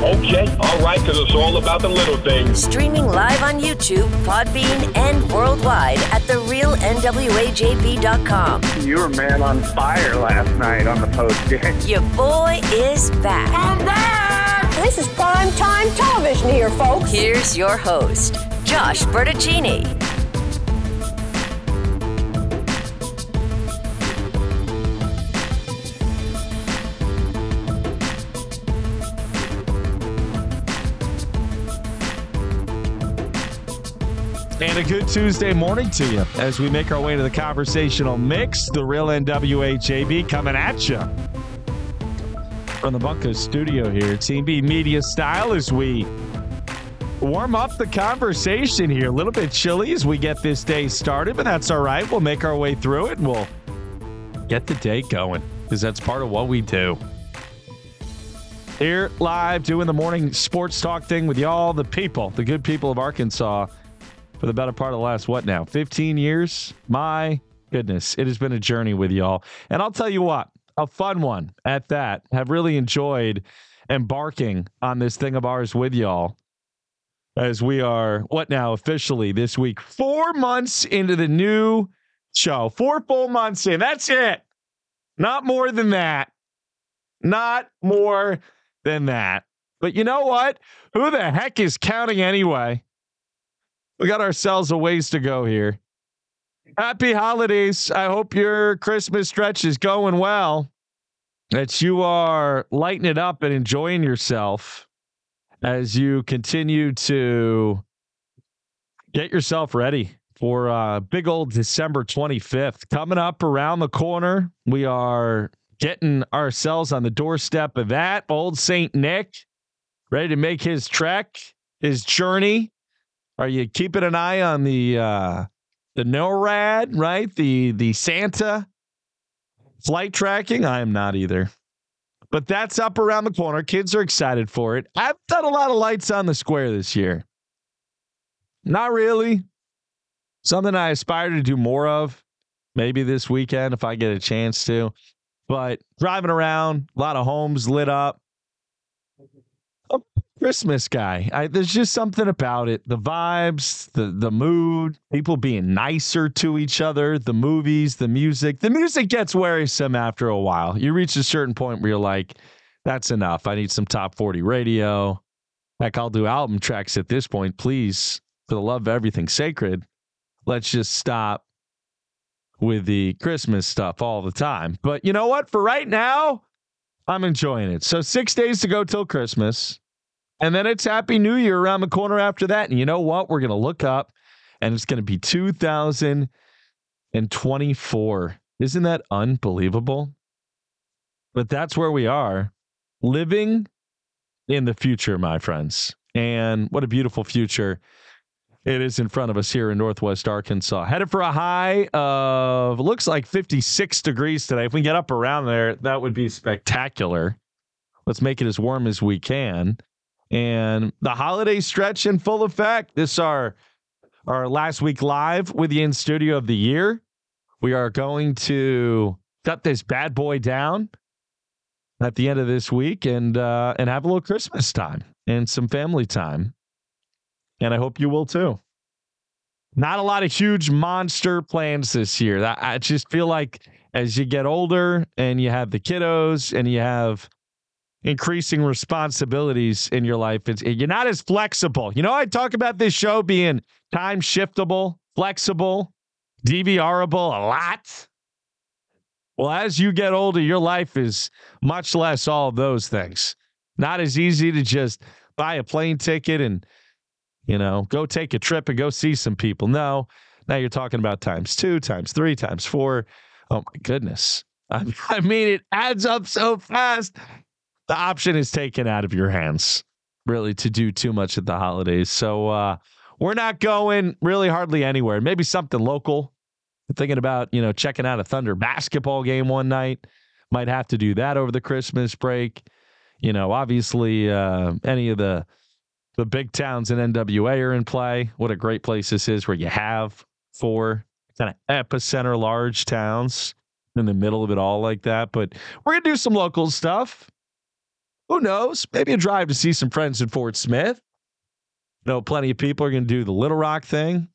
Okay, all right because it's all about the little things. Streaming live on YouTube, Podbean, and worldwide at therealnwajb.com. You were man on fire last night on the post game. Your boy is back. I'm back! This is prime time television here, folks. Here's your host, Josh Bertuccini. A good Tuesday morning to you as we make our way to the conversational mix. The real NWA JB coming at you from the Bunker studio here. Team B media style as we warm up the conversation here. A little bit chilly as we get this day started, but that's all right. We'll make our way through it and we'll get the day going because that's part of what we do. Here live doing the morning sports talk thing with y'all, the people, the good people of Arkansas for the better part of the last, what now, 15 years? My goodness, it has been a journey with y'all. And I'll tell you what, a fun one at that. Have really enjoyed embarking on this thing of ours with y'all as we are, what now, officially this week, four months into the new show. Four full months in. That's it. Not more than that. Not more than that. But you know what? Who the heck is counting anyway? We got ourselves a ways to go here. Happy holidays. I hope your Christmas stretch is going well. That you are lighting it up and enjoying yourself as you continue to get yourself ready for uh, big old December 25th. Coming up around the corner, we are getting ourselves on the doorstep of that. Old St. Nick, ready to make his trek, his journey are you keeping an eye on the uh the NORAD, right? The the Santa flight tracking? I am not either. But that's up around the corner. Kids are excited for it. I've done a lot of lights on the square this year. Not really. Something I aspire to do more of. Maybe this weekend if I get a chance to. But driving around, a lot of homes lit up. Christmas guy. I, there's just something about it. The vibes, the the mood, people being nicer to each other, the movies, the music. The music gets wearisome after a while. You reach a certain point where you're like, that's enough. I need some top 40 radio. Heck, I'll do album tracks at this point. Please, for the love of everything sacred, let's just stop with the Christmas stuff all the time. But you know what? For right now, I'm enjoying it. So six days to go till Christmas. And then it's Happy New Year around the corner after that. And you know what? We're going to look up and it's going to be 2024. Isn't that unbelievable? But that's where we are living in the future, my friends. And what a beautiful future it is in front of us here in Northwest Arkansas. Headed for a high of looks like 56 degrees today. If we get up around there, that would be spectacular. Let's make it as warm as we can. And the holiday stretch in full effect. This our our last week live with the in studio of the year. We are going to cut this bad boy down at the end of this week and uh, and have a little Christmas time and some family time. And I hope you will too. Not a lot of huge monster plans this year. I just feel like as you get older and you have the kiddos and you have increasing responsibilities in your life, it's, you're not as flexible. You know, I talk about this show being time shiftable, flexible, DVRable a lot. Well, as you get older, your life is much less all those things. Not as easy to just buy a plane ticket and, you know, go take a trip and go see some people. No, now you're talking about times two, times three, times four. Oh my goodness. I mean, it adds up so fast. The option is taken out of your hands. really to do too much at the holidays. So uh, we're not going really hardly anywhere. Maybe something local. I'm thinking about you know checking out a Thunder basketball game one night. Might have to do that over the Christmas break. You know, obviously uh, any of the the big towns in NWA are in play. What a great place this is, where you have four kind of epicenter large towns in the middle of it all like that. But we're gonna do some local stuff. Who knows? Maybe a drive to see some friends in Fort Smith. You know, plenty of people are gonna do the Little Rock thing,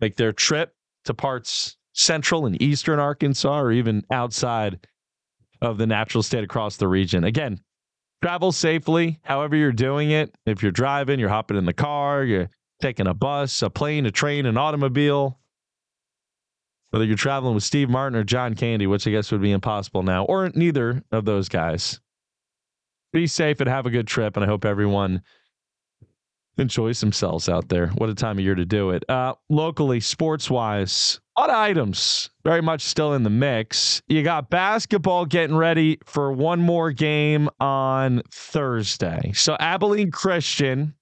make their trip to parts central and eastern Arkansas, or even outside of the natural state across the region. Again, travel safely, however you're doing it. If you're driving, you're hopping in the car, you're taking a bus, a plane, a train, an automobile. Whether you're traveling with Steve Martin or John Candy, which I guess would be impossible now, or neither of those guys. Be safe and have a good trip, and I hope everyone enjoys themselves out there. What a time of year to do it. Uh, locally, sports wise, a lot of items very much still in the mix. You got basketball getting ready for one more game on Thursday. So, Abilene Christian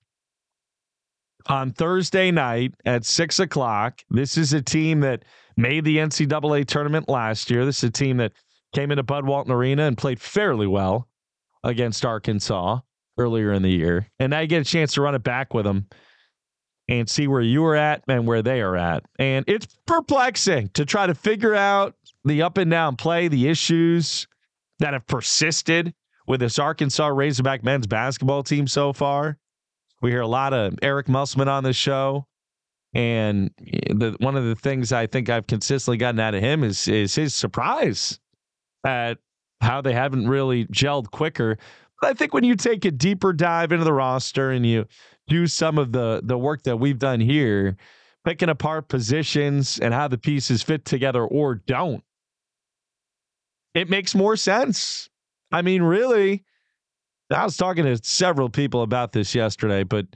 on Thursday night at six o'clock. This is a team that made the NCAA tournament last year. This is a team that came into Bud Walton Arena and played fairly well against Arkansas earlier in the year. And now you get a chance to run it back with them and see where you are at and where they are at. And it's perplexing to try to figure out the up and down play, the issues that have persisted with this Arkansas Razorback men's basketball team so far. We hear a lot of Eric Musselman on this show. And the, one of the things I think I've consistently gotten out of him is is his surprise at how they haven't really gelled quicker. But I think when you take a deeper dive into the roster and you do some of the the work that we've done here, picking apart positions and how the pieces fit together or don't, it makes more sense. I mean, really, I was talking to several people about this yesterday, but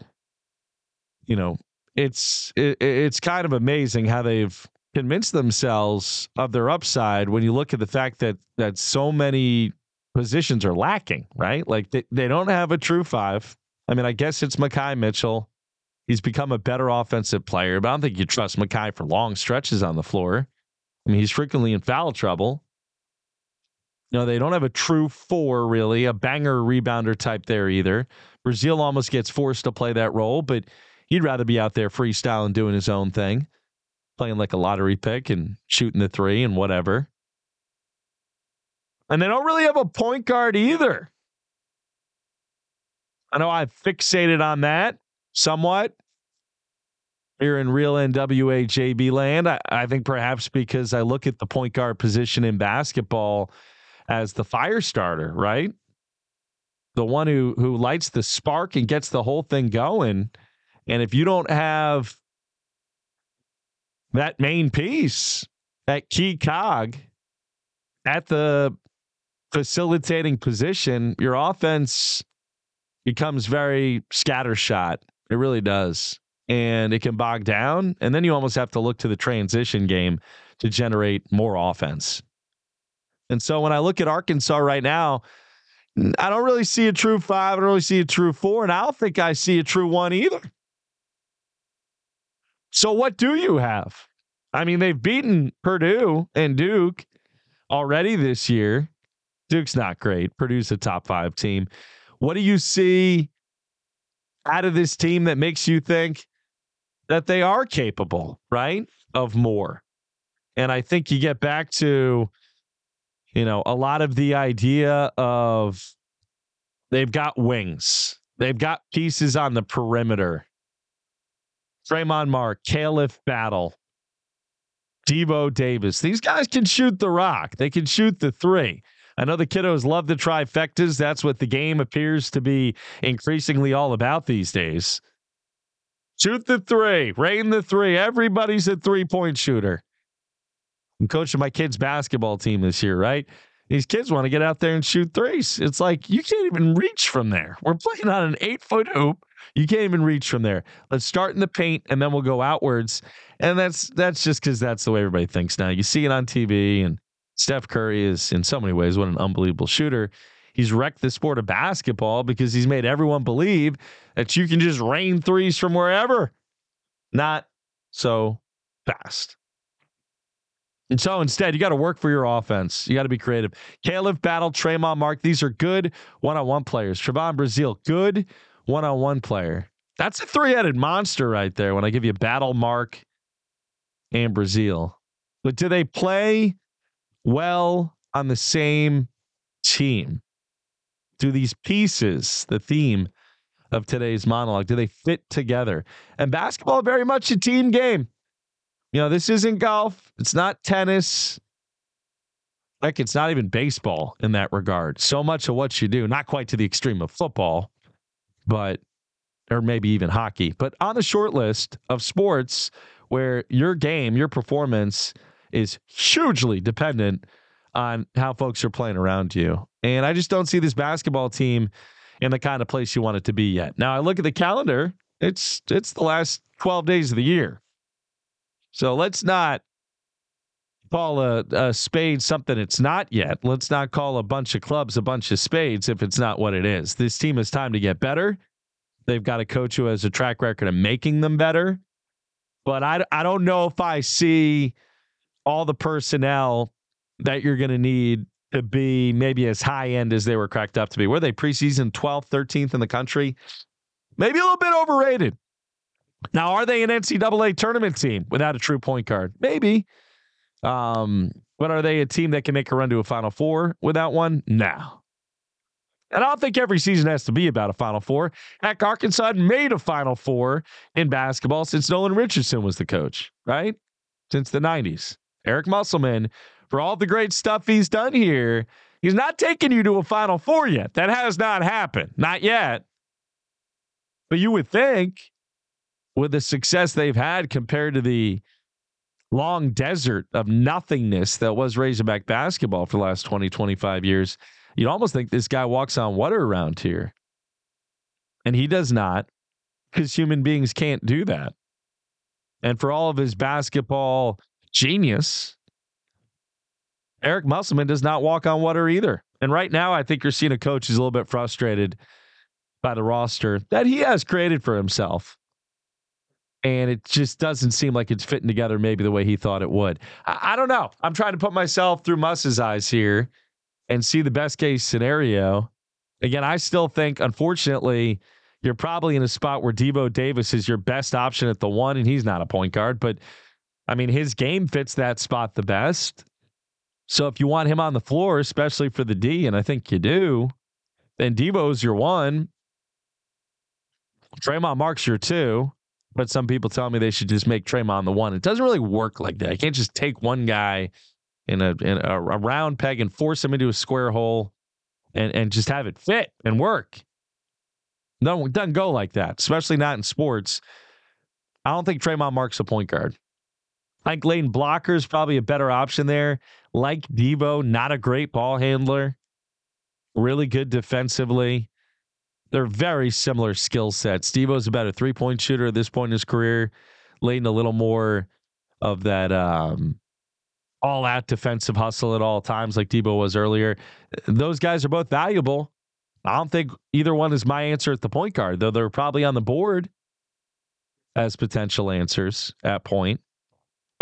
you know, it's it, it's kind of amazing how they've convinced themselves of their upside when you look at the fact that that so many positions are lacking, right? Like they, they don't have a true five. I mean, I guess it's Makhi Mitchell. He's become a better offensive player, but I don't think you trust Makhi for long stretches on the floor. I mean, he's frequently in foul trouble. No, they don't have a true four, really, a banger rebounder type there either. Brazile almost gets forced to play that role, but he'd rather be out there freestyling, doing his own thing, playing like a lottery pick and shooting the three and whatever. And they don't really have a point guard either. I know I've fixated on that somewhat here in real NWA JB land. I, I think perhaps because I look at the point guard position in basketball as the fire starter, right? The one who who lights the spark and gets the whole thing going. And if you don't have that main piece, that key cog at the facilitating position, your offense becomes very scattershot. It really does. And it can bog down. And then you almost have to look to the transition game to generate more offense. And so when I look at Arkansas right now, I don't really see a true five. I don't really see a true four. And I don't think I see a true one either. So what do you have? I mean, they've beaten Purdue and Duke already this year. Duke's not great. Purdue's a top five team. What do you see out of this team that makes you think that they are capable, right, of more? And I think you get back to, you know, a lot of the idea of they've got wings, they've got pieces on the perimeter. Tramon Mark, Khalif Battle, Devo Davis. These guys can shoot the rock. They can shoot the three. I know the kiddos love the trifectas. That's what the game appears to be increasingly all about these days. Shoot the three, rain the three. Everybody's a three point shooter. I'm coaching my kids' basketball team this year, right? These kids want to get out there and shoot threes. It's like you can't even reach from there. We're playing on an eight foot hoop. You can't even reach from there. Let's start in the paint and then we'll go outwards. And that's that's just because that's the way everybody thinks now. You see it on TV and Steph Curry is in so many ways what an unbelievable shooter. he's wrecked the sport of basketball because he's made everyone believe that you can just rain threes from wherever. Not so fast. And so instead, you got to work for your offense. You got to be creative. Khalif Battle, Tramon Mark, these are good one on one players. Trevon Brazile, good one on one player. That's a three headed monster right there when I give you Battle, Mark, and Brazile. But do they play well on the same team? Do these pieces, the theme of today's monologue, do they fit together? And basketball, very much a team game. You know, this isn't golf. It's not tennis. Like it's not even baseball in that regard. So much of what you do, not quite to the extreme of football, but or maybe even hockey. But on the short list of sports where your game, your performance is hugely dependent on how folks are playing around you. And I just don't see this basketball team in the kind of place you want it to be yet. Now I look at the calendar, it's it's the last 12 days of the year. So let's not call a, a, spade something it's not yet. Let's not call a bunch of clubs a bunch of spades if it's not what it is. This team has time to get better. They've got a coach who has a track record of making them better. But I, I don't know if I see all the personnel that you're going to need to be maybe as high end as they were cracked up to be. Were they preseason 12th, 13th in the country? Maybe a little bit overrated. Now, are they an NCAA tournament team without a true point guard? Maybe. Um, but are they a team that can make a run to a Final Four without one? No. And I don't think every season has to be about a Final Four. Heck, Arkansas made a Final Four in basketball since Nolan Richardson was the coach, right? Since the 90s. Eric Musselman, for all the great stuff he's done here, he's not taking you to a Final Four yet. That has not happened. Not yet. But you would think with the success they've had compared to the long desert of nothingness that was Razorback basketball for the last 20, 25 years, you'd almost think this guy walks on water around here. And he does not because human beings can't do that. And for all of his basketball genius, Eric Musselman does not walk on water either. And right now, I think you're seeing a coach who's a little bit frustrated by the roster that he has created for himself and it just doesn't seem like it's fitting together maybe the way he thought it would. I, I don't know. I'm trying to put myself through Muss's eyes here and see the best case scenario. Again, I still think, unfortunately, you're probably in a spot where Devo Davis is your best option at the one, and he's not a point guard, but I mean, his game fits that spot the best. So if you want him on the floor, especially for the D, and I think you do, then Devo's your one. Tramon Mark's your two but some people tell me they should just make Tramon the one. It doesn't really work like that. I can't just take one guy in a in a, a round peg and force him into a square hole and and just have it fit and work. No, doesn't go like that, especially not in sports. I don't think Tramon Mark's a point guard. I think Layden Blocker is probably a better option there. Like Devo, not a great ball handler, really good defensively. They're very similar skill sets. Devo's a better three point shooter at this point in his career. Layden a little more of that um, all out defensive hustle at all times, like Devo was earlier. Those guys are both valuable. I don't think either one is my answer at the point guard, though they're probably on the board as potential answers at point.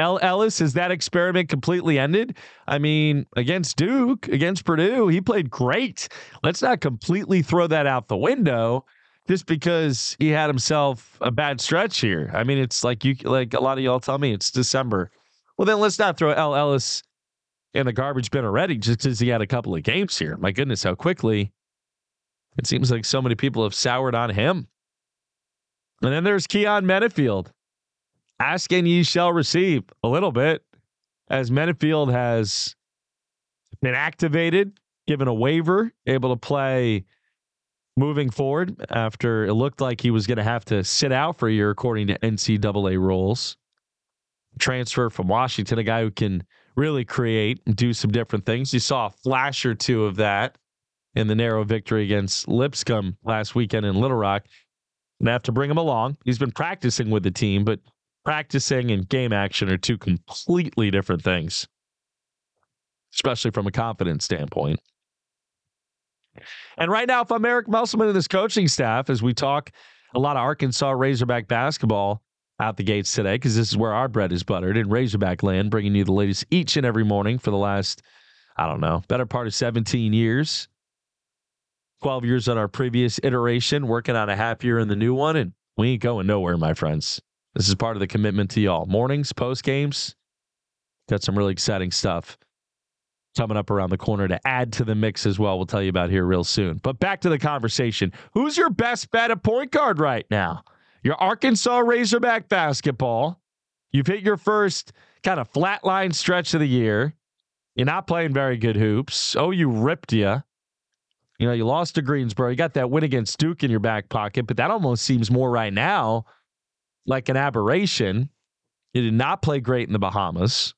El Ellis, is that experiment completely ended? I mean, against Duke, against Purdue, he played great. Let's not completely throw that out the window just because he had himself a bad stretch here. I mean, it's like you like a lot of y'all tell me it's December. Well, then let's not throw El Ellis in the garbage bin already just because he had a couple of games here. My goodness, how quickly it seems like so many people have soured on him. And then there's Keyon Menifield ask and ye shall receive a little bit as Menifield has been activated, given a waiver, able to play moving forward after it looked like he was going to have to sit out for a year according to NCAA rules. Transfer from Washington, a guy who can really create and do some different things. You saw a flash or two of that in the narrow victory against Lipscomb last weekend in Little Rock. And I have to bring him along. He's been practicing with the team, but practicing and game action are two completely different things, especially from a confidence standpoint. And right now, if I'm Eric Musselman and this coaching staff, as we talk a lot of Arkansas Razorback basketball out the gates today, because this is where our bread is buttered in Razorback land, bringing you the latest each and every morning for the last, I don't know, better part of 17 years. 12 years on our previous iteration, working on a half year in the new one, and we ain't going nowhere, my friends. This is part of the commitment to y'all. Mornings, post games, got some really exciting stuff coming up around the corner to add to the mix as well. We'll tell you about here real soon. But back to the conversation. Who's your best bet at point guard right now? Your Arkansas Razorback basketball. You've hit your first kind of flatline stretch of the year. You're not playing very good hoops. Oh, you ripped you. You know, you lost to Greensboro. You got that win against Duke in your back pocket, but that almost seems more right now like an aberration. You did not play great in the Bahamas.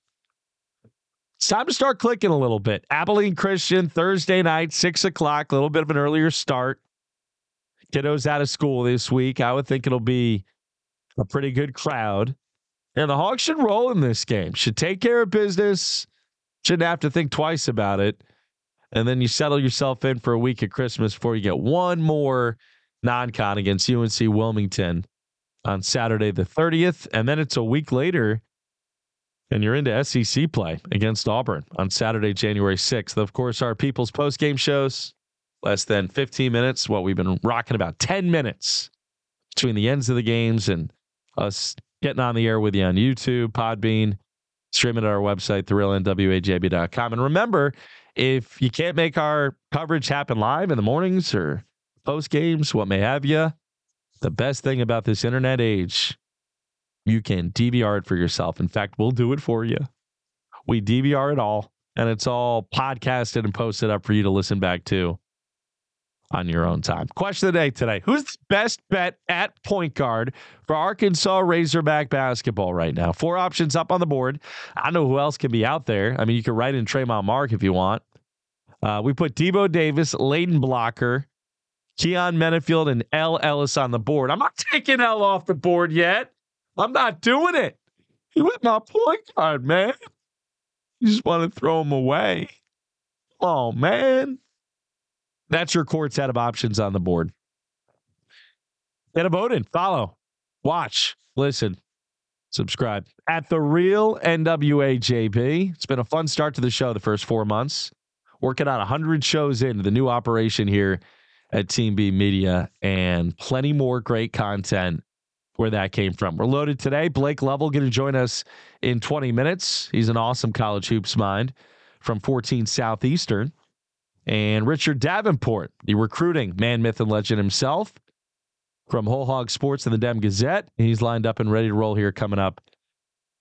It's time to start clicking a little bit. Abilene Christian, Thursday night, six o'clock, a little bit of an earlier start. Kiddos out of school this week. I would think it'll be a pretty good crowd. And the Hawks should roll in this game, should take care of business, shouldn't have to think twice about it. And then you settle yourself in for a week at Christmas before you get one more non con against UNC Wilmington on Saturday the 30th. And then it's a week later and you're into SEC play against Auburn on Saturday, January 6th. Of course, our People's post game shows, less than 15 minutes. What we've been rocking about 10 minutes between the ends of the games and us getting on the air with you on YouTube, Podbean, streaming at our website, therealnwajb.com. And remember, if you can't make our coverage happen live in the mornings or post games, what may have you, the best thing about this internet age you can DVR it for yourself. In fact, we'll do it for you. We DVR it all, and it's all podcasted and posted up for you to listen back to on your own time. Question of the day today Who's the best bet at point guard for Arkansas Razorback basketball right now? Four options up on the board. I know who else can be out there. I mean, you can write in Tramon Mark if you want. Uh, we put Devo Davis, Layden Blocker, Keyon Menifield and El Ellis on the board. I'm not taking L off the board yet. I'm not doing it. He went my point guard, man. You just want to throw him away. Oh, man. That's your quartet of options on the board. Get a in, follow, watch, listen, subscribe at the real NWAJB. It's been a fun start to the show the first four months. Working on 100 shows into the new operation here at Team B Media and plenty more great content where that came from. We're loaded today. Blake Lovell going to join us in 20 minutes. He's an awesome college hoops mind from 14 Southeastern. And Richard Davenport, the recruiting man, myth, and legend himself from Whole Hog Sports and the Dem Gazette. He's lined up and ready to roll here coming up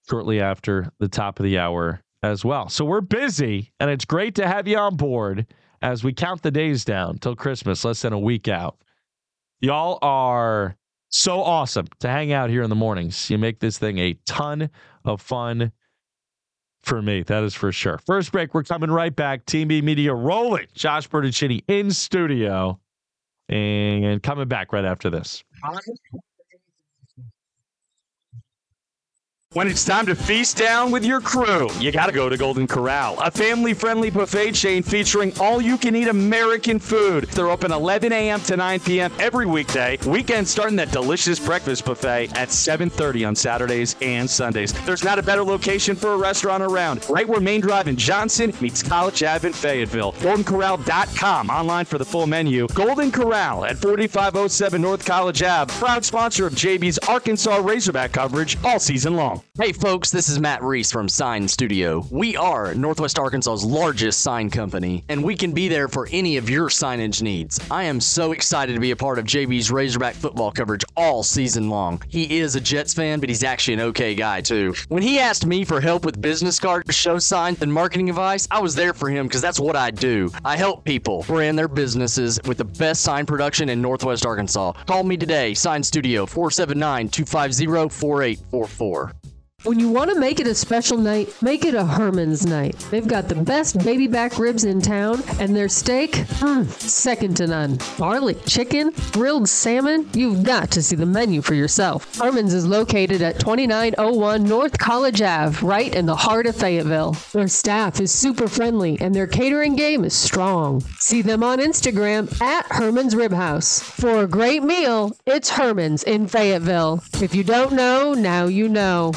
shortly after the top of the hour as well. So we're busy, and it's great to have you on board as we count the days down till Christmas, less than a week out. Y'all are so awesome to hang out here in the mornings. You make this thing a ton of fun for me. That is for sure. First break, we're coming right back. Team B Media rolling. Josh Bertuccini in studio and coming back right after this. When it's time to feast down with your crew, you gotta go to Golden Corral, a family friendly buffet chain featuring all you can eat American food. They're open 11 a.m. to 9 p.m. every weekday. Weekends starting that delicious breakfast buffet at 7.30 on Saturdays and Sundays. There's not a better location for a restaurant around, right where Main Drive in Johnson meets College Ave in Fayetteville. GoldenCorral.com online for the full menu. Golden Corral at 4507 North College Ave, proud sponsor of JB's Arkansas Razorback coverage all season long. Hey folks, this is Matt Reese from Sign Studio. We are Northwest Arkansas's largest sign company, and we can be there for any of your signage needs. I am so excited to be a part of JB's Razorback football coverage all season long. He is a Jets fan, but he's actually an okay guy too. When he asked me for help with business cards, show signs, and marketing advice, I was there for him because that's what I do. I help people brand their businesses with the best sign production in Northwest Arkansas. Call me today, Sign Studio 479 250 4844. When you want to make it a special night, make it a Herman's night. They've got the best baby back ribs in town, and their steak, mm, second to none. Barley chicken, grilled salmon, you've got to see the menu for yourself. Herman's is located at 2901 North College Ave, right in the heart of Fayetteville. Their staff is super friendly, and their catering game is strong. See them on Instagram at Herman's Rib House. For a great meal, it's Herman's in Fayetteville. If you don't know, now you know.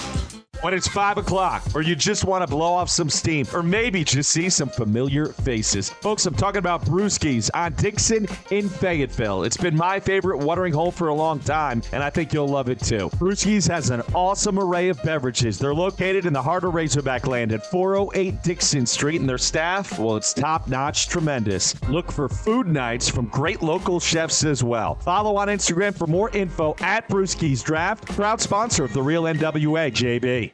When it's five o'clock, or you just want to blow off some steam, or maybe just see some familiar faces. Folks, I'm talking about Brewskis on Dixon in Fayetteville. It's been my favorite watering hole for a long time, and I think you'll love it too. Brewskis has an awesome array of beverages. They're located in the heart of Razorback Land at 408 Dixon Street, and their staff, well, it's top notch, tremendous. Look for food nights from great local chefs as well. Follow on Instagram for more info at Brewskis Draft, proud sponsor of the Real NWA, JB.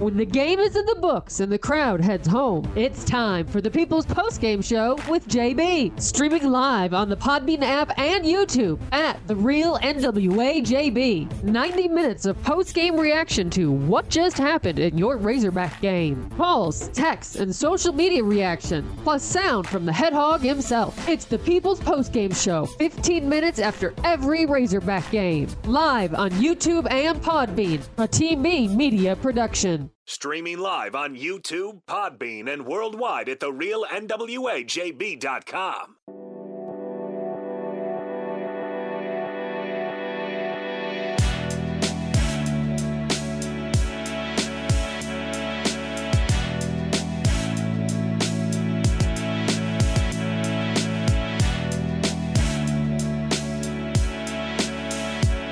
When the game is in the books and the crowd heads home, it's time for the People's Postgame Show with JB. Streaming live on the Podbean app and YouTube at The Real NWA JB. 90 minutes of postgame reaction to what just happened in your Razorback game. Calls, texts, and social media reaction, plus sound from the head hog himself. It's the People's Postgame Show, 15 minutes after every Razorback game. Live on YouTube and Podbean, a Team B media production. Streaming live on YouTube, Podbean, and worldwide at therealnwajb.com.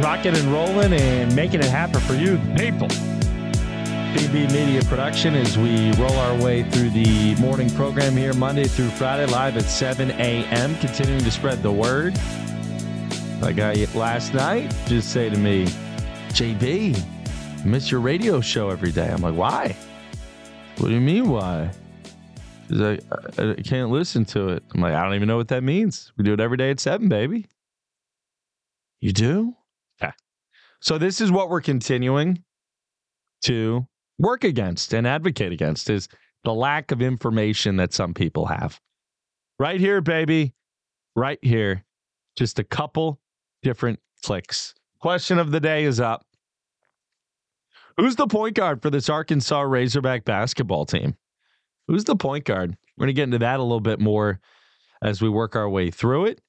Rocking and rolling and making it happen for you, people. PB Media Production as we roll our way through the morning program here Monday through Friday, live at 7 a.m., continuing to spread the word. Like I last night, just say to me, JB, miss your radio show every day. I'm like, why? What do you mean, why? She's like, I, I can't listen to it. I'm like, I don't even know what that means. We do it every day at 7, baby. You do? Okay. So this is what we're continuing to work against and advocate against is the lack of information that some people have. Right here, baby. Right here. Just a couple different clicks. Question of the day is up. Who's the point guard for this Arkansas Razorback basketball team? Who's the point guard? We're going to get into that a little bit more as we work our way through it.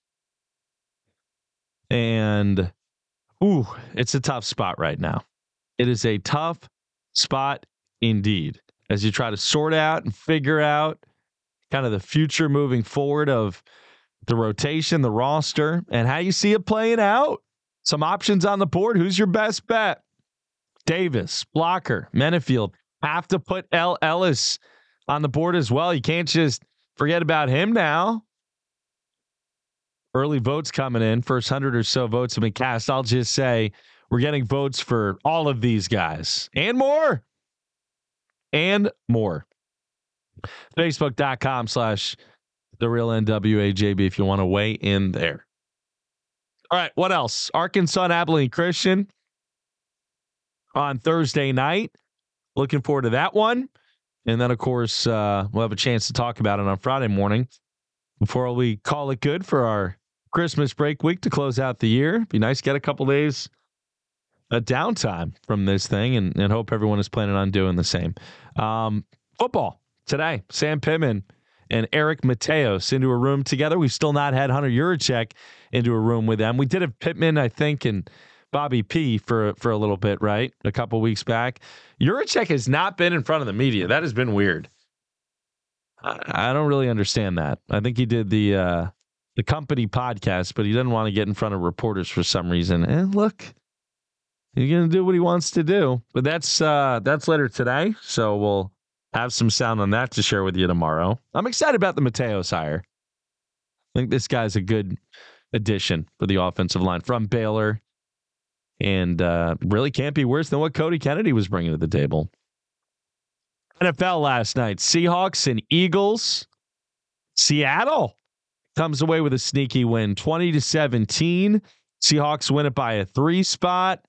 And, ooh, it's a tough spot right now. It is a tough spot indeed as you try to sort out and figure out kind of the future moving forward of the rotation, the roster, and how you see it playing out. Some options on the board. Who's your best bet? Davis, Blocker, Menifield. Have to put El Ellis on the board as well. You can't just forget about him now. Early votes coming in. First hundred or so votes have been cast. I'll just say we're getting votes for all of these guys and more. And more. Facebook.com slash the real NWAJB if you want to weigh in there. All right, what else? Arkansas and Abilene Christian on Thursday night. Looking forward to that one. And then, of course, uh, we'll have a chance to talk about it on Friday morning before we call it good for our Christmas break week to close out the year. Be nice get a couple days a downtime from this thing and, and hope everyone is planning on doing the same. Um, football today, Sam Pittman and Eric Mateos into a room together. We've still not had Hunter Yurachek into a room with them. We did have Pittman, I think, and Bobby P for for a little bit, right? A couple weeks back. Yurachek has not been in front of the media. That has been weird. I, I don't really understand that. I think he did the uh, the company podcast, but he doesn't want to get in front of reporters for some reason. And look, He's gonna do what he wants to do. But that's uh that's later today. So we'll have some sound on that to share with you tomorrow. I'm excited about the Mateos hire. I think this guy's a good addition for the offensive line from Baylor. And uh, really can't be worse than what Cody Kennedy was bringing to the table. NFL last night Seahawks and Eagles. Seattle comes away with a sneaky win 20 to 17. Seahawks win it by a three spot.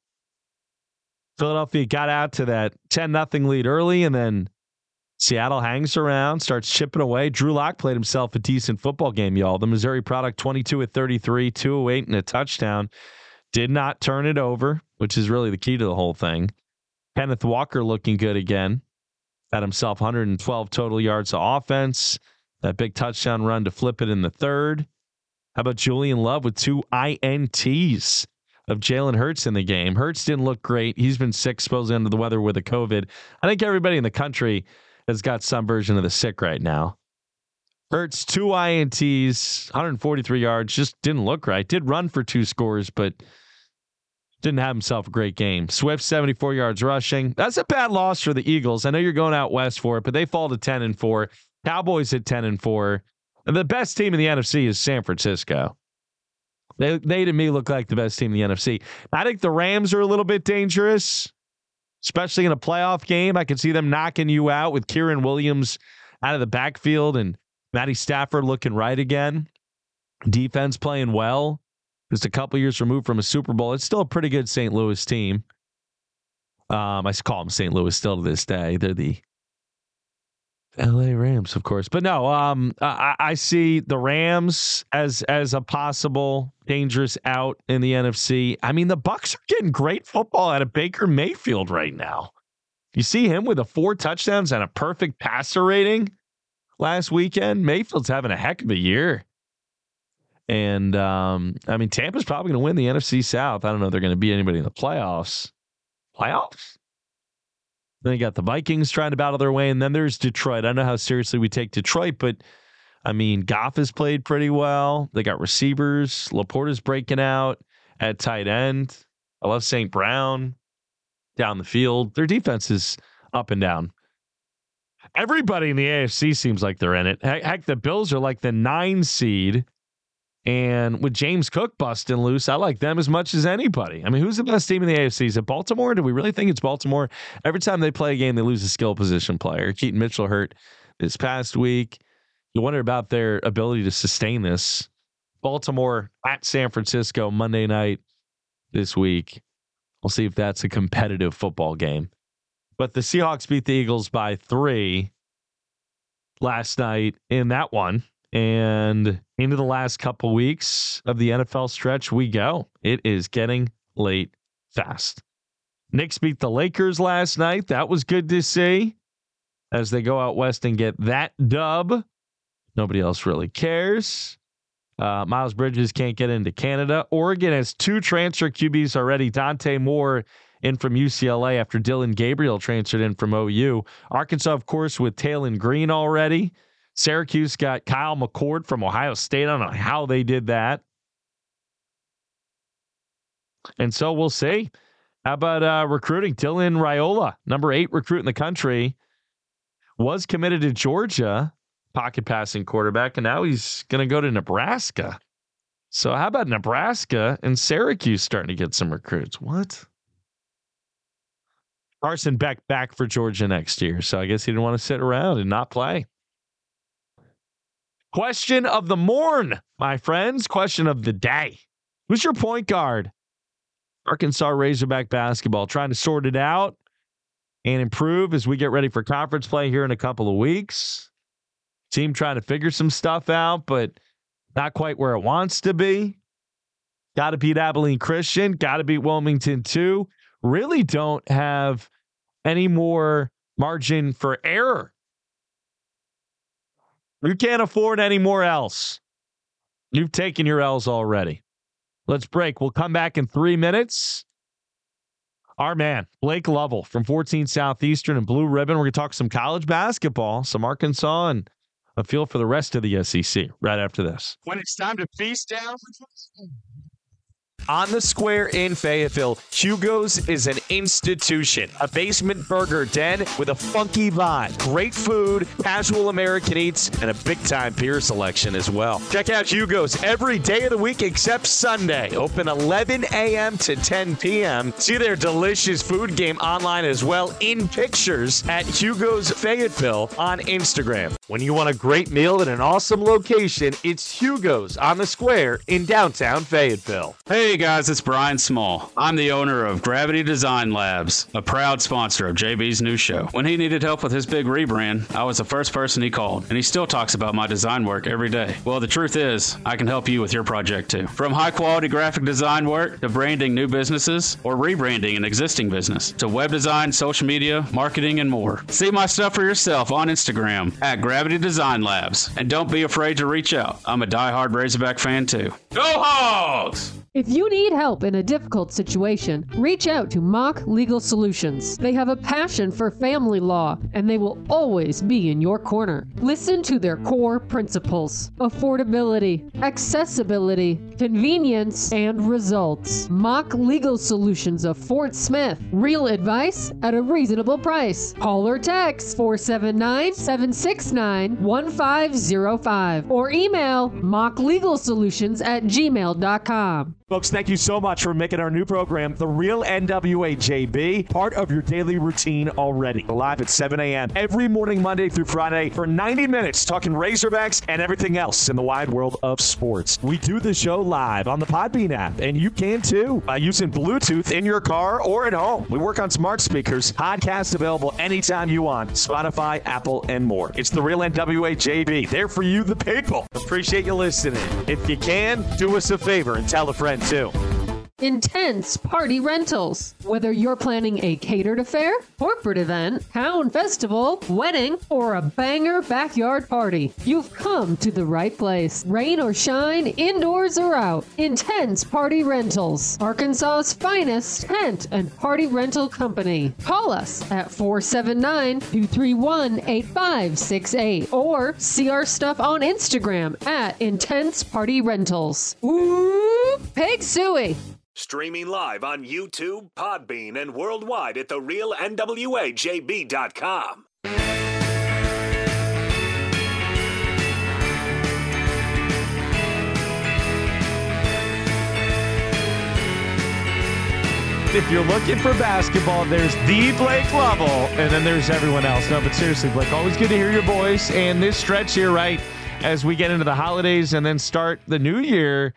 Philadelphia got out to that 10 nothing lead early, and then Seattle hangs around, starts chipping away. Drew Lock played himself a decent football game, y'all. The Missouri product 22 at 33, 208 and a touchdown. Did not turn it over, which is really the key to the whole thing. Kenneth Walker looking good again. Had himself 112 total yards of offense. That big touchdown run to flip it in the third. How about Julian Love with two INTs of Jalen Hurts in the game? Hurts didn't look great. He's been sick, supposedly under the weather with a COVID. I think everybody in the country has got some version of the sick right now. Hurts, two INTs, 143 yards, just didn't look right. Did run for two scores, but didn't have himself a great game. Swift, 74 yards rushing. That's a bad loss for the Eagles. I know you're going out west for it, but they fall to 10 and 4. Cowboys at 10 and 4. And the best team in the NFC is San Francisco. They, they to me look like the best team in the NFC. I think the Rams are a little bit dangerous, especially in a playoff game. I can see them knocking you out with Kyren Williams out of the backfield and Matty Stafford looking right again. Defense playing well. Just a couple years removed from a Super Bowl. It's still a pretty good St. Louis team. Um, I call them St. Louis still to this day. They're the LA Rams, of course. But no, um, I, I, see the Rams as as a possible dangerous out in the NFC. I mean, the Bucs are getting great football out of Baker Mayfield right now. You see him with a four touchdowns and a perfect passer rating last weekend. Mayfield's having a heck of a year. And um, I mean, Tampa's probably going to win the NFC South. I don't know if they're going to beat anybody in the playoffs. Playoffs? Then you got the Vikings trying to battle their way, and then there's Detroit. I know how seriously we take Detroit, but I mean, Goff has played pretty well. They got receivers. LaPorta's breaking out at tight end. I love St. Brown down the field. Their defense is up and down. Everybody in the AFC seems like they're in it. Heck the Bills are like the nine seed and with James Cook busting loose, I like them as much as anybody. I mean, who's the best team in the AFC? Is it Baltimore? Do we really think it's Baltimore? Every time they play a game, they lose a skill position player. Keaton Mitchell hurt this past week. You wonder about their ability to sustain this. Baltimore at San Francisco Monday night this week. We'll see if that's a competitive football game. But the Seahawks beat the Eagles by three last night in that one. And into the last couple weeks of the NFL stretch, we go. It is getting late fast. Knicks beat the Lakers last night. That was good to see as they go out west and get that dub. Nobody else really cares. Uh, Miles Bridges can't get into Canada. Oregon has two transfer QBs already. Dante Moore in from UCLA after Dillon Gabriel transferred in from OU. Arkansas, of course, with Taylen Green already. Syracuse got Kyle McCord from Ohio State. I don't know how they did that. And so we'll see. How about uh, recruiting? Dylan Raiola, number eight recruit in the country, was committed to Georgia, pocket passing quarterback, and now he's going to go to Nebraska. So how about Nebraska and Syracuse starting to get some recruits? What? Carson Beck back for Georgia next year. So I guess he didn't want to sit around and not play. Question of the morn, my friends. Question of the day. Who's your point guard? Arkansas Razorback basketball trying to sort it out and improve as we get ready for conference play here in a couple of weeks. Team trying to figure some stuff out, but not quite where it wants to be. Got to beat Abilene Christian. Got to beat Wilmington too. Really don't have any more margin for error you can't afford any more L's. You've taken your L's already. Let's break. We'll come back in three minutes. Our man, Blake Lovell from 14 Southeastern and Blue Ribbon. We're going to talk some college basketball, some Arkansas, and a feel for the rest of the SEC right after this. When it's time to feast down on the square in Fayetteville, Hugo's is an institution. A basement burger den with a funky vibe. Great food, casual American eats, and a big time beer selection as well. Check out Hugo's every day of the week except Sunday. Open 11 a.m. to 10 p.m. See their delicious food game online as well in pictures at Hugo's Fayetteville on Instagram. When you want a great meal at an awesome location, it's Hugo's on the square in downtown Fayetteville. Hey guys, it's Brian Small. I'm the owner of Gravity Design Labs, a proud sponsor of JB's new show. When he needed help with his big rebrand, I was the first person he called, and he still talks about my design work every day. Well, the truth is, I can help you with your project too. From high quality graphic design work to branding new businesses or rebranding an existing business to web design, social media, marketing, and more. See my stuff for yourself on Instagram at Gravity Design Labs. And don't be afraid to reach out. I'm a die-hard Razorback fan too. Go Hogs! If you need help in a difficult situation, reach out to Mock Legal Solutions. They have a passion for family law and they will always be in your corner. Listen to their core principles affordability, accessibility, convenience, and results. Mock Legal Solutions of Fort Smith. Real advice at a reasonable price. Call or text 479 769 1505 or email mocklegalsolutions at gmail.com. Folks, thank you so much for making our new program, The Real NWA JB, part of your daily routine already. Live at 7 a.m. every morning, Monday through Friday, for 90 minutes, talking Razorbacks and everything else in the wide world of sports. We do the show live on the Podbean app, and you can too by using Bluetooth in your car or at home. We work on smart speakers, podcast available anytime you want, Spotify, Apple, and more. It's The Real NWA JB, there for you, the people. Appreciate you listening. If you can, do us a favor and tell a friend too. Intense Party Rentals. Whether you're planning a catered affair, corporate event, town festival, wedding, or a banger backyard party, you've come to the right place. Rain or shine, indoors or out, Intense Party Rentals. Arkansas's finest tent and party rental company. Call us at 479 231 8568 or see our stuff on Instagram at Intense Party Rentals. Ooh, Pig Suey. Streaming live on YouTube, Podbean, and worldwide at therealnwajb.com. If you're looking for basketball, there's the Blake Lovell, and then there's everyone else. No, but seriously, Blake, always good to hear your voice. And this stretch here, right, as we get into the holidays and then start the new year,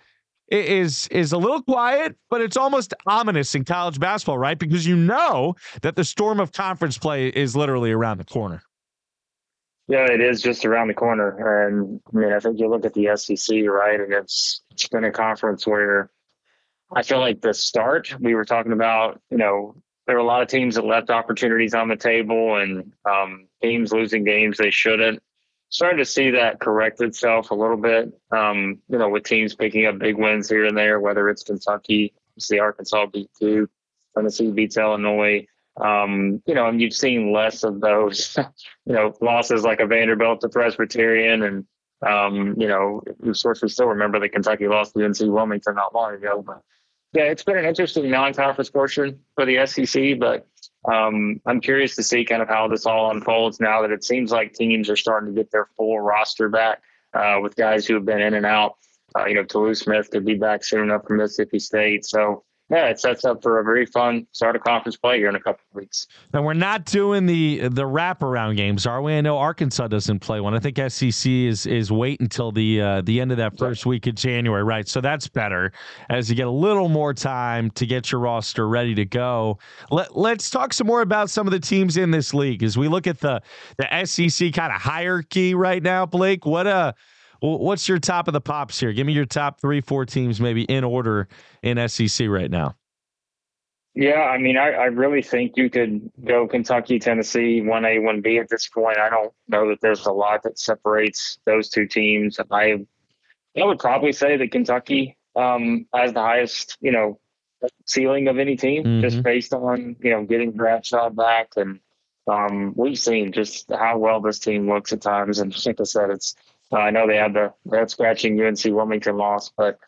is is a little quiet, but it's almost ominous in college basketball, right? Because you know that the storm of conference play is literally around the corner. Yeah, it is just around the corner, and I mean, I think you look at the SEC, right, and it's it's been a conference where I feel like the start we were talking about, you know, there were a lot of teams that left opportunities on the table, and um, teams losing games they shouldn't starting to see that correct itself a little bit. Um, you know, with teams picking up big wins here and there, whether it's Kentucky, see Arkansas beat two, Tennessee beats Illinois. Um, you know, and you've seen less of those, you know, losses like a Vanderbilt to Presbyterian, and um, you know, of course we still remember the Kentucky loss to UNC Wilmington not long ago. But yeah, it's been an interesting non-conference portion for the SEC, but um, I'm curious to see kind of how this all unfolds now that it seems like teams are starting to get their full roster back uh, with guys who have been in and out. Uh, you know, Tolu Smith could be back soon enough from Mississippi State. So yeah, it sets up for a very fun start of conference play here in a couple of weeks. Now we're not doing the the wraparound games, are we? I know Arkansas doesn't play one. I think SEC is is wait until the uh, the end of that first week of January, right? So that's better as you get a little more time to get your roster ready to go. Let Let's talk some more about some of the teams in this league as we look at the the SEC kind of hierarchy right now. Blake, what uh What's your top of the pops here? Give me your top three, four teams, maybe in order in SEC right now. Yeah, I mean, I, I really think you could go Kentucky, Tennessee, 1A, 1B at this point. I don't know that there's a lot that separates those two teams. I I would probably say that Kentucky um, has the highest, you know, ceiling of any team, mm-hmm. just based on, you know, getting Bradshaw back. And um, we've seen just how well this team looks at times. And like I said, it's, uh, I know they had the head scratching UNC Wilmington loss, but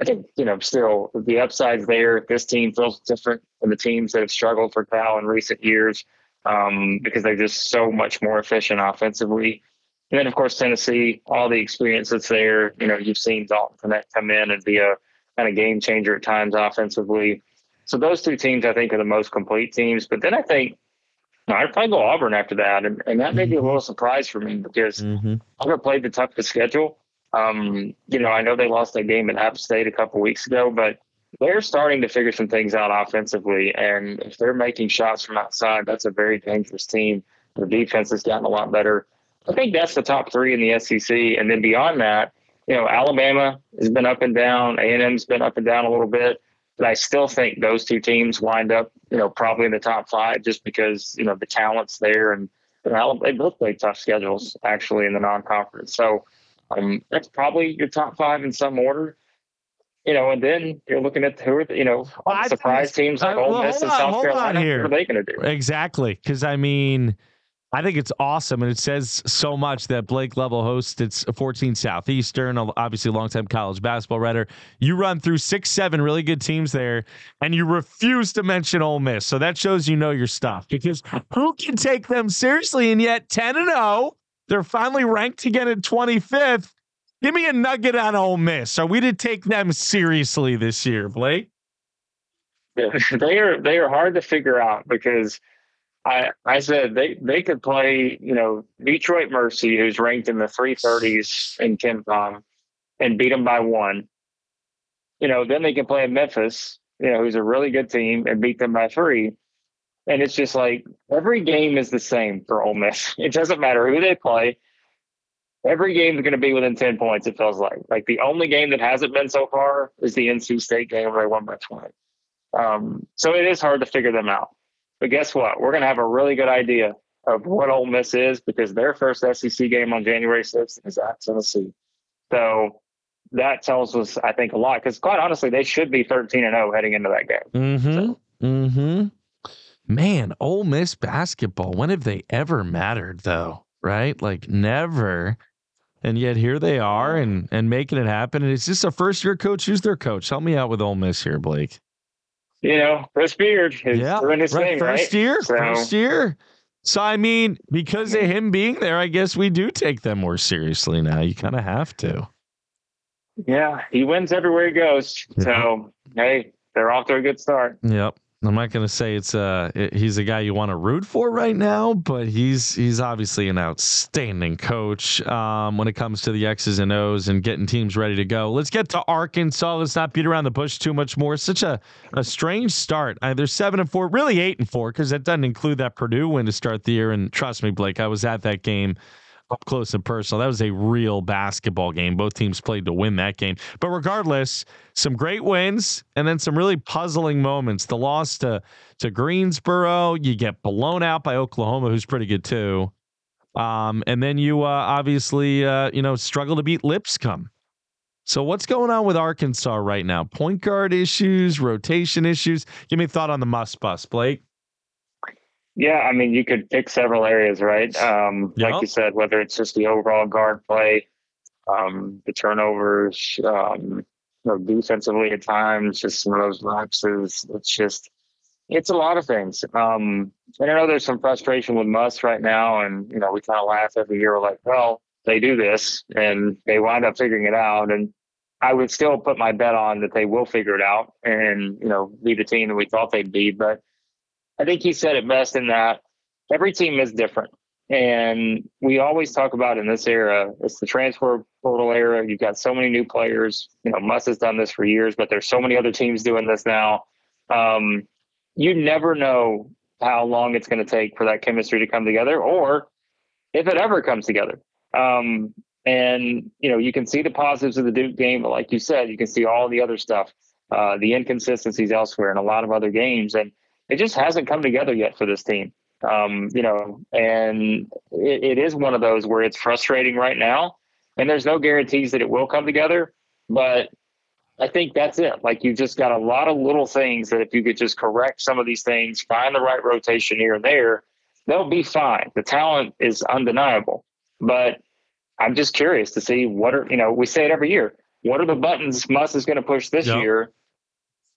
I think, you know, still the upside's there. This team feels different than the teams that have struggled for Cal in recent years um, because they're just so much more efficient offensively. And then, of course, Tennessee, all the experience that's there. You know, you've seen Dalton Knecht come in and be a kind of game changer at times offensively. So those two teams, I think, are the most complete teams. But then I think I'd probably go Auburn after that, and, and that may be a little surprise for me because mm-hmm. Auburn played the toughest schedule. Um, you know, I know they lost that game at App State a couple weeks ago, but they're starting to figure some things out offensively. And if they're making shots from outside, that's a very dangerous team. The defense has gotten a lot better. I think that's the top three in the SEC. And then beyond that, you know, Alabama has been up and down. A&M's been up and down a little bit. But I still think those two teams wind up, you know, probably in the top five just because, you know, the talent's there. And they both play tough schedules, actually, in the non-conference. So um, that's probably your top five in some order you know, and then you're looking at who are the, you know well, surprise teams like uh, Ole Miss and South Carolina. Here. What are they going to do? Exactly, because I mean, I think it's awesome, and it says so much that Blake Lovell hosts it's 14 Southeastern, obviously a longtime college basketball writer. You run through six, seven really good teams there, and you refuse to mention Ole Miss, so that shows you know your stuff. Because who can take them seriously? And yet, 10 and 0, they're finally ranked again at 25 Give me a nugget on Ole Miss. Are we to take them seriously this year, Blake? They are they are hard to figure out because I I said they they could play you know Detroit Mercy who's ranked in the 330s in KenPom and beat them by one. You know then they can play Memphis you know who's a really good team and beat them by three. And it's just like every game is the same for Ole Miss. It doesn't matter who they play every game is going to be within 10 points, it feels like. Like the only game that hasn't been so far is the NC State game where they won by 20. Um, so it is hard to figure them out. But guess what? We're going to have a really good idea of what Ole Miss is because their first SEC game on January 6th is at Tennessee. So that tells us, I think, a lot because quite honestly, they should be 13 and 0 heading into that game. Mm-hmm. So. Mm-hmm. Man, Ole Miss basketball. When have they ever mattered, though? Right? Like never and yet here they are and and making it happen. And it's just a first year coach. Who's their coach? Help me out with Ole Miss here, Blake. You know, Chris Beard is yeah, doing his right, thing, first right? year, so. first year. So I mean, because of him being there, I guess we do take them more seriously now. You kind of have to. Yeah, he wins everywhere he goes. Yeah. So hey, they're off to a good start. Yep. I'm not going to say it's uh he's a guy you want to root for right now, but he's he's obviously an outstanding coach um, when it comes to the X's and O's and getting teams ready to go. Let's get to Arkansas. Let's not beat around the bush too much more. such a, a strange start. Uh, they're seven and four, really eight and four because that doesn't include that Purdue win to start the year. And trust me, Blake, I was at that game up close and personal. That was a real basketball game. Both teams played to win that game. But regardless, some great wins and then some really puzzling moments. The loss to to Greensboro, you get blown out by Oklahoma, who's pretty good too. Um, and then you uh, obviously uh, you know struggle to beat Lipscomb. So what's going on with Arkansas right now? Point guard issues, rotation issues. Give me a thought on the Muss bus, Blake. Yeah, I mean, you could pick several areas, right? Um, yep. Like you said, whether it's just the overall guard play, um, the turnovers, um, you know, defensively at times, just some of those lapses. It's just, it's a lot of things. Um, and I know there's some frustration with Muss right now, and you know, we kind of laugh every year. We're like, well, they do this, and they wind up figuring it out, and I would still put my bet on that they will figure it out, and you know, be the team that we thought they'd be, but I think he said it best in that every team is different. And we always talk about in this era, it's the transfer portal era. You've got so many new players. You know, Muss has done this for years, but there's so many other teams doing this now. Um, you never know how long it's going to take for that chemistry to come together, or if it ever comes together. Um, and you know, you can see the positives of the Duke game, but like you said, you can see all the other stuff, uh, the inconsistencies elsewhere in a lot of other games, and it just hasn't come together yet for this team. Um, you know, and it, it is one of those where it's frustrating right now, and there's no guarantees that it will come together. But I think that's it. Like you've just got a lot of little things that if you could just correct some of these things, find the right rotation here and there, they'll be fine. The talent is undeniable, but I'm just curious to see what are you know we say it every year. What are the buttons Muss is going to push this yep. year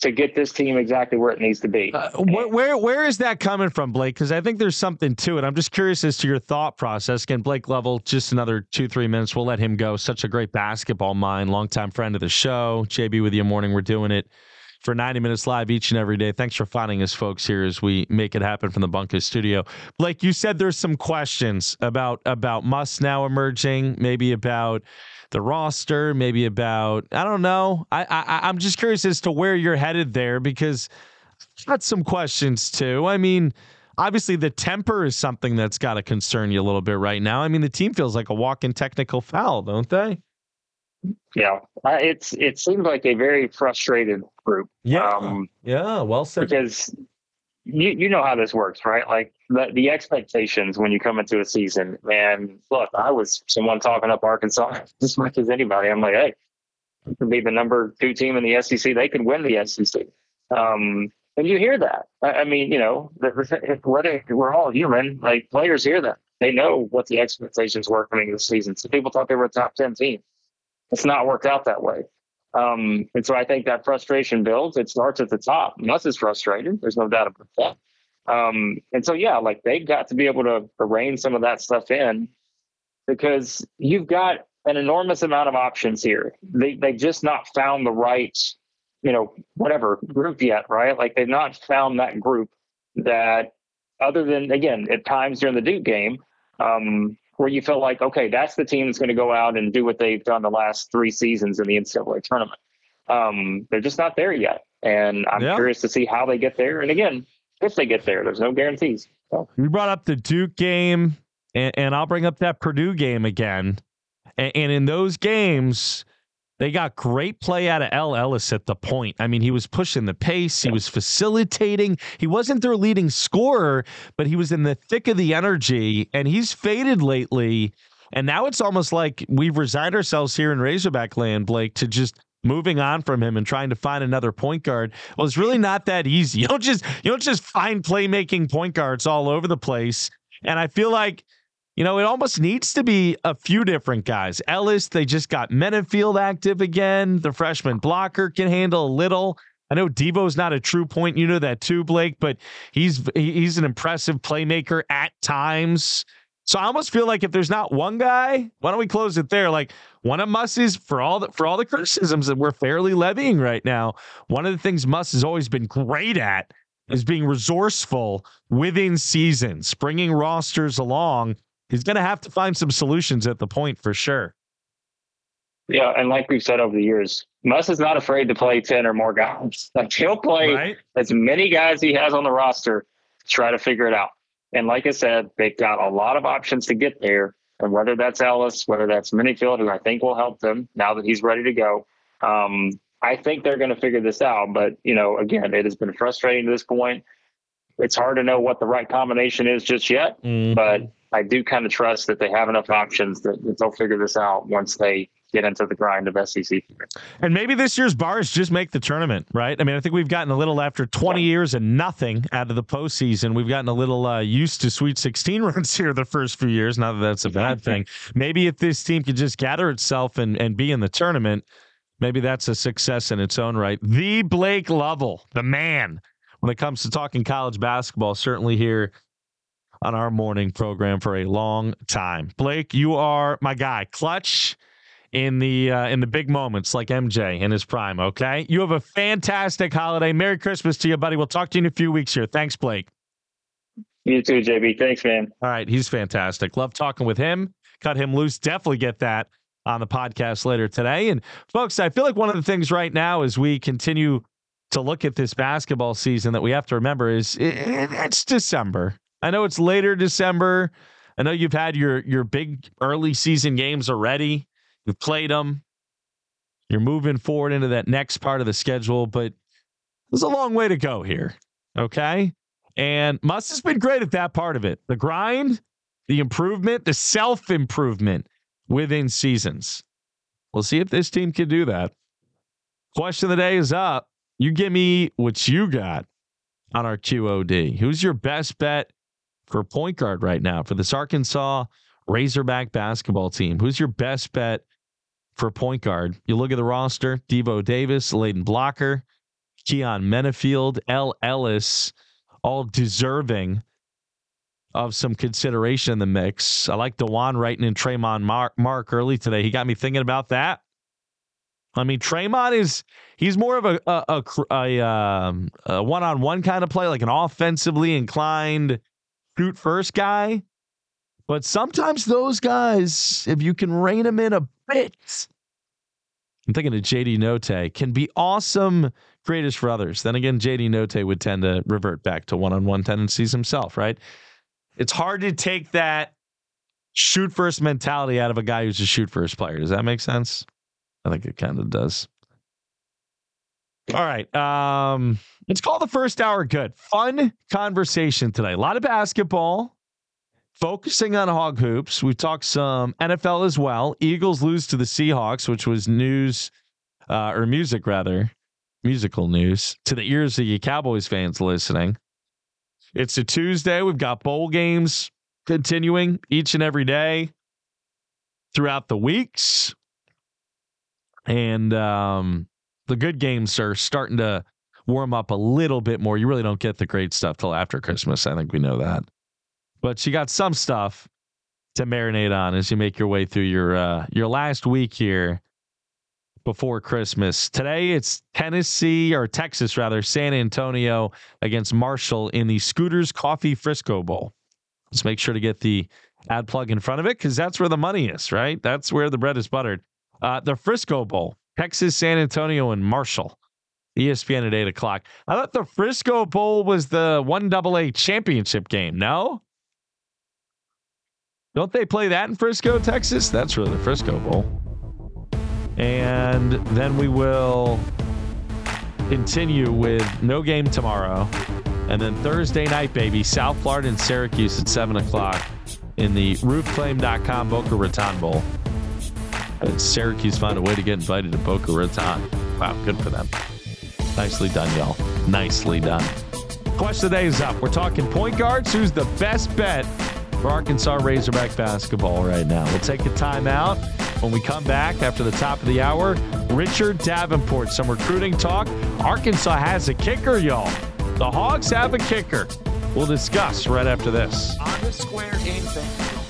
to get this team exactly where it needs to be. Uh, where, where, where is that coming from, Blake? Because I think there's something to it. I'm just curious as to your thought process. Again, Blake Lovell, just another two three minutes. We'll let him go. Such a great basketball mind, longtime friend of the show. JB with you morning. We're doing it for 90 minutes live each and every day. Thanks for finding us, folks, here as we make it happen from the Bunker studio. Blake, you said there's some questions about about Muss now emerging, maybe about the roster, maybe about I don't know. I, I I'm just curious as to where you're headed there because I've got some questions too. I mean, obviously the temper is something that's got to concern you a little bit right now. I mean, the team feels like a walking technical foul, don't they? Yeah, uh, it's it seems like a very frustrated group. Yeah, um, yeah, well said. Because you you know how this works, right? Like the the expectations when you come into a season. And look, I was someone talking up Arkansas as much as anybody. I'm like, hey, could be the number two team in the SEC. They could win the SEC. Um, and you hear that. I, mean, you know, whether we're all human, like players hear that. They know what the expectations were coming into the season. So people thought they were a top ten team it's not worked out that way. Um, and so I think that frustration builds. It starts at the top. Muss is frustrated. There's no doubt about that. Um, and so, yeah, like they've got to be able to, rein some of that stuff in because you've got an enormous amount of options here. They, they've just not found the right, you know, whatever group yet, right? Like they've not found that group that, other than, again, at times during the Duke game, um, where you feel like, okay, that's the team that's going to go out and do what they've done the last three seasons in the NCAA tournament. Um, they're just not there yet. And I'm yeah. curious to see how they get there. And again, if they get there, there's no guarantees. So. You brought up the Duke game, and, and I'll bring up that Purdue game again. And, and in those games, they got great play out of El Ellis at the point. I mean, he was pushing the pace, he was facilitating. He wasn't their leading scorer, but he was in the thick of the energy, and he's faded lately. And now it's almost like we've resigned ourselves here in Razorback land, Blake, to just moving on from him and trying to find another point guard. Well, it's really not that easy. You don't just you don't just find playmaking point guards all over the place. And I feel like you know, it almost needs to be a few different guys. Ellis, they just got Menifield active again. The freshman blocker can handle a little. I know Devo's not a true point. You know that too, Blake, but he's he's an impressive playmaker at times. So I almost feel like if there's not one guy, why don't we close it there? Like one of Muss's for all the for all the criticisms that we're fairly levying right now. One of the things Muss has always been great at is being resourceful within seasons, bringing rosters along he's going to have to find some solutions at the point for sure. Yeah, and like we've said over the years, Muss is not afraid to play ten or more guys. Like he'll play right? as many guys he has on the roster to try to figure it out. And like I said, they've got a lot of options to get there. And whether that's Ellis, whether that's Menifield, who I think will help them now that he's ready to go, um, I think they're going to figure this out. But you know, again, it has been frustrating to this point. It's hard to know what the right combination is just yet, mm-hmm. but I do kind of trust that they have enough options that, that they'll figure this out once they get into the grind of SEC. And maybe this year's bars just make the tournament, right? I mean, I think we've gotten a little after 20 yeah. years and nothing out of the postseason. We've gotten a little uh, used to Sweet 16 runs here the first few years. Not that that's a bad thing. Maybe if this team could just gather itself and, and be in the tournament, maybe that's a success in its own right. The Blake Lovell, the man, when it comes to talking college basketball, certainly here on our morning program for a long time. Blake, you are my guy. Clutch in the uh, in the big moments like MJ in his prime, okay? You have a fantastic holiday. Merry Christmas to you, buddy. We'll talk to you in a few weeks here. Thanks, Blake. You too, JB. Thanks, man. All right, he's fantastic. Love talking with him. Cut him loose. Definitely get that on the podcast later today. And folks, I feel like one of the things right now as we continue to look at this basketball season that we have to remember is it, it's December. I know it's later December. I know you've had your your big early season games already. You've played them. You're moving forward into that next part of the schedule, but there's a long way to go here. Okay. And Muss has been great at that part of it. The grind, the improvement, the self improvement within seasons. We'll see if this team can do that. Question of the day is up. You give me what you got on our QOD. Who's your best bet for point guard right now for this Arkansas Razorback basketball team? Who's your best bet for point guard? You look at the roster: Devo Davis, Layden Blocker, Keyon Menifield, El Ellis, all deserving of some consideration in the mix. I like Dajuan writing in Tramon Mark, Mark early today. He got me thinking about that. I mean, Tramon is he's more of a a, a, a, um, a one-on-one kind of play, like an offensively inclined shoot first guy. But sometimes those guys, if you can rein them in a bit, I'm thinking of JD Notae, can be awesome creators for others. Then again, JD Notae would tend to revert back to one-on-one tendencies himself, right? It's hard to take that shoot first mentality out of a guy who's a shoot first player. Does that make sense? I think it kind of does. All right. Um, let's call the first hour good. Fun conversation today. A lot of basketball, focusing on hog hoops. We've talked some NFL as well. Eagles lose to the Seahawks, which was news uh, or music rather, musical news to the ears of you Cowboys fans listening. It's a Tuesday. We've got bowl games continuing each and every day throughout the weeks. And um, the good games are starting to warm up a little bit more. You really don't get the great stuff till after Christmas. I think we know that. But you got some stuff to marinate on as you make your way through your uh, your last week here before Christmas. Today it's Tennessee or Texas rather, San Antonio against Marshall in the Scooters Coffee Frisco Bowl. Let's make sure to get the ad plug in front of it because that's where the money is, right? That's where the bread is buttered. Uh, the Frisco Bowl, Texas, San Antonio, and Marshall. ESPN at 8 o'clock. I thought the Frisco Bowl was the 1AA championship game. No? Don't they play that in Frisco, Texas? That's really the Frisco Bowl. And then we will continue with no game tomorrow. And then Thursday night, baby, South Florida and Syracuse at 7 o'clock in the roofclaim.com Boca Raton Bowl. Syracuse found a way to get invited to Boca Raton. Wow, good for them. Nicely done, y'all. Nicely done. Question of the day is up. We're talking point guards. Who's the best bet for Arkansas Razorback basketball right now? We'll take a timeout. When we come back after the top of the hour, Richard Davenport, some recruiting talk. Arkansas has a kicker, y'all. The Hogs have a kicker. We'll discuss right after this. On the square game thing.